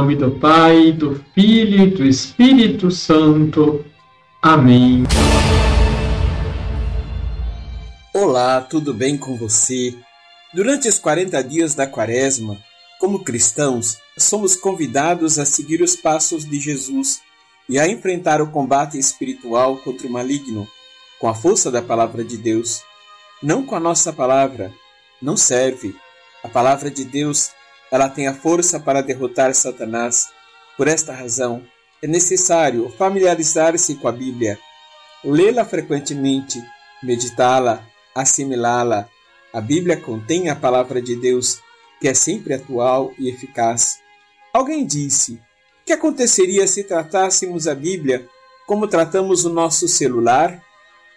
nome do Pai, do Filho e do Espírito Santo. Amém. Olá, tudo bem com você? Durante os 40 dias da Quaresma, como cristãos, somos convidados a seguir os passos de Jesus e a enfrentar o combate espiritual contra o maligno com a força da palavra de Deus. Não com a nossa palavra, não serve. A palavra de Deus, ela tem a força para derrotar Satanás. Por esta razão, é necessário familiarizar-se com a Bíblia, lê-la frequentemente, meditá-la, assimilá-la. A Bíblia contém a palavra de Deus, que é sempre atual e eficaz. Alguém disse: o que aconteceria se tratássemos a Bíblia como tratamos o nosso celular?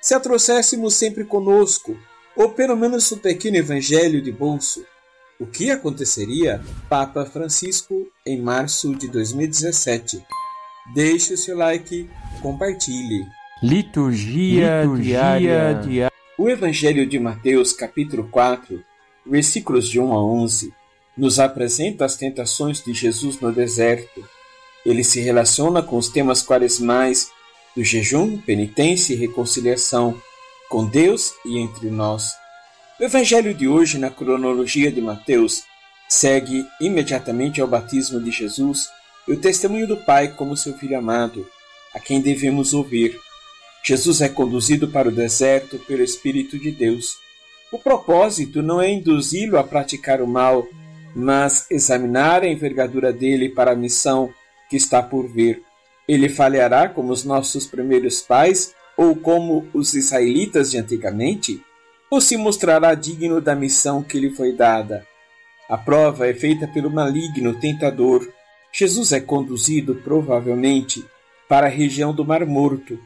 Se a trouxéssemos sempre conosco, ou pelo menos um pequeno evangelho de bolso? O que aconteceria? Papa Francisco, em março de 2017. Deixe o seu like, compartilhe. Liturgia, Liturgia diária. diária. O Evangelho de Mateus, capítulo 4, versículos de 1 a 11, nos apresenta as tentações de Jesus no deserto. Ele se relaciona com os temas quaresmais do jejum, penitência e reconciliação com Deus e entre nós. O Evangelho de hoje, na cronologia de Mateus, segue imediatamente ao batismo de Jesus e o testemunho do Pai como seu filho amado, a quem devemos ouvir. Jesus é conduzido para o deserto pelo Espírito de Deus. O propósito não é induzi-lo a praticar o mal, mas examinar a envergadura dele para a missão que está por vir. Ele falhará como os nossos primeiros pais ou como os israelitas de antigamente? Ou se mostrará digno da missão que lhe foi dada? A prova é feita pelo maligno tentador. Jesus é conduzido, provavelmente, para a região do Mar Morto.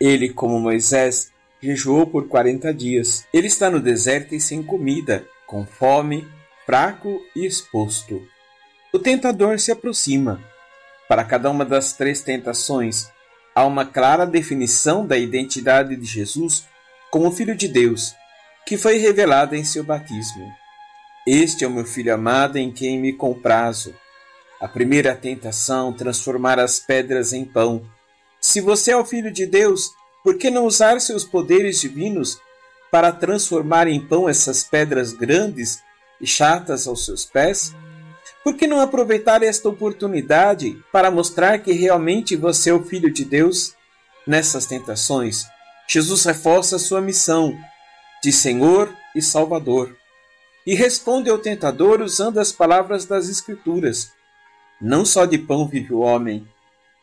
Ele, como Moisés, jejuou por quarenta dias. Ele está no deserto e sem comida, com fome, fraco e exposto. O tentador se aproxima. Para cada uma das três tentações, há uma clara definição da identidade de Jesus como Filho de Deus, que foi revelada em seu batismo. Este é o meu filho amado em quem me comprazo. A primeira tentação, transformar as pedras em pão. Se você é o Filho de Deus, por que não usar seus poderes divinos para transformar em pão essas pedras grandes e chatas aos seus pés? Por que não aproveitar esta oportunidade para mostrar que realmente você é o Filho de Deus? Nessas tentações, Jesus reforça sua missão de Senhor e Salvador e responde ao tentador usando as palavras das Escrituras. Não só de pão vive o homem,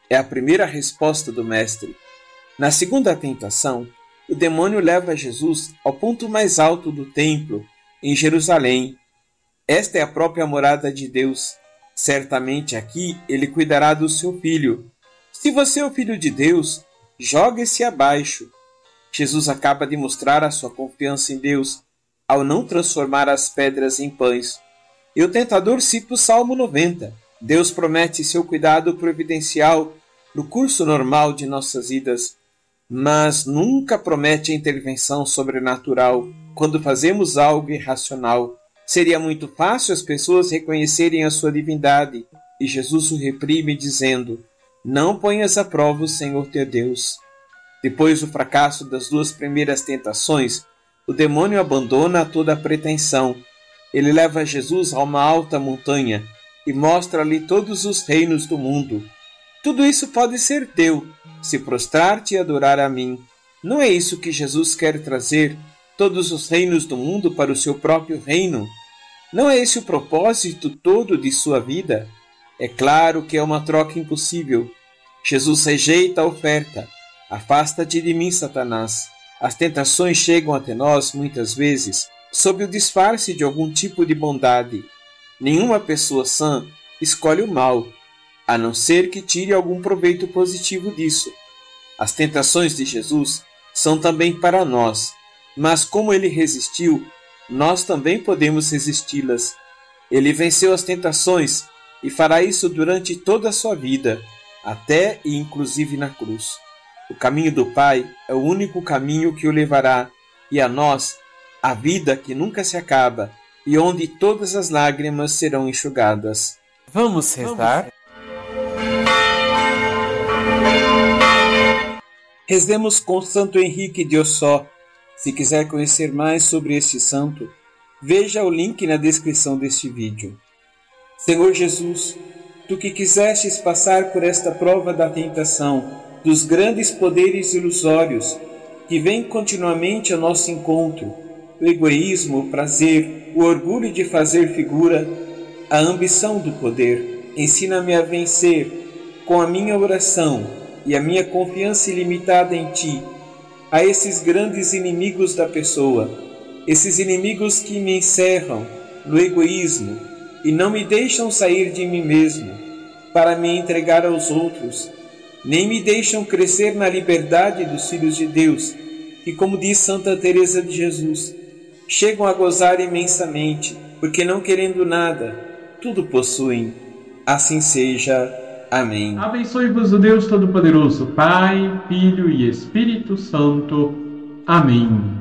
é a primeira resposta do Mestre. Na segunda tentação, o demônio leva Jesus ao ponto mais alto do templo, em Jerusalém, esta é a própria morada de Deus. Certamente aqui ele cuidará do seu filho. Se você é o filho de Deus, jogue-se abaixo. Jesus acaba de mostrar a sua confiança em Deus ao não transformar as pedras em pães. E o tentador cita o Salmo 90. Deus promete seu cuidado providencial no curso normal de nossas vidas, mas nunca promete intervenção sobrenatural quando fazemos algo irracional. Seria muito fácil as pessoas reconhecerem a sua divindade, e Jesus o reprime, dizendo: Não ponhas a prova o Senhor teu Deus. Depois do fracasso das duas primeiras tentações, o demônio abandona toda a pretensão. Ele leva Jesus a uma alta montanha e mostra-lhe todos os reinos do mundo. Tudo isso pode ser teu, se prostrar-te e adorar a mim. Não é isso que Jesus quer trazer todos os reinos do mundo para o seu próprio reino? Não é esse o propósito todo de sua vida? É claro que é uma troca impossível. Jesus rejeita a oferta. Afasta-te de mim, Satanás. As tentações chegam até nós, muitas vezes, sob o disfarce de algum tipo de bondade. Nenhuma pessoa sã escolhe o mal, a não ser que tire algum proveito positivo disso. As tentações de Jesus são também para nós, mas como ele resistiu, nós também podemos resisti-las. Ele venceu as tentações e fará isso durante toda a sua vida, até e inclusive na cruz. O caminho do Pai é o único caminho que o levará, e a nós, a vida que nunca se acaba e onde todas as lágrimas serão enxugadas. Vamos rezar? Rezemos com Santo Henrique de Ossó. Se quiser conhecer mais sobre este santo, veja o link na descrição deste vídeo. Senhor Jesus, tu que quisestes passar por esta prova da tentação, dos grandes poderes ilusórios que vêm continuamente ao nosso encontro, o egoísmo, o prazer, o orgulho de fazer figura, a ambição do poder. Ensina-me a vencer com a minha oração e a minha confiança ilimitada em Ti a esses grandes inimigos da pessoa, esses inimigos que me encerram no egoísmo e não me deixam sair de mim mesmo para me entregar aos outros, nem me deixam crescer na liberdade dos filhos de Deus, que, como diz Santa Teresa de Jesus, chegam a gozar imensamente, porque não querendo nada, tudo possuem. Assim seja. Amém. Abençoe-vos o Deus Todo-Poderoso, Pai, Filho e Espírito Santo. Amém.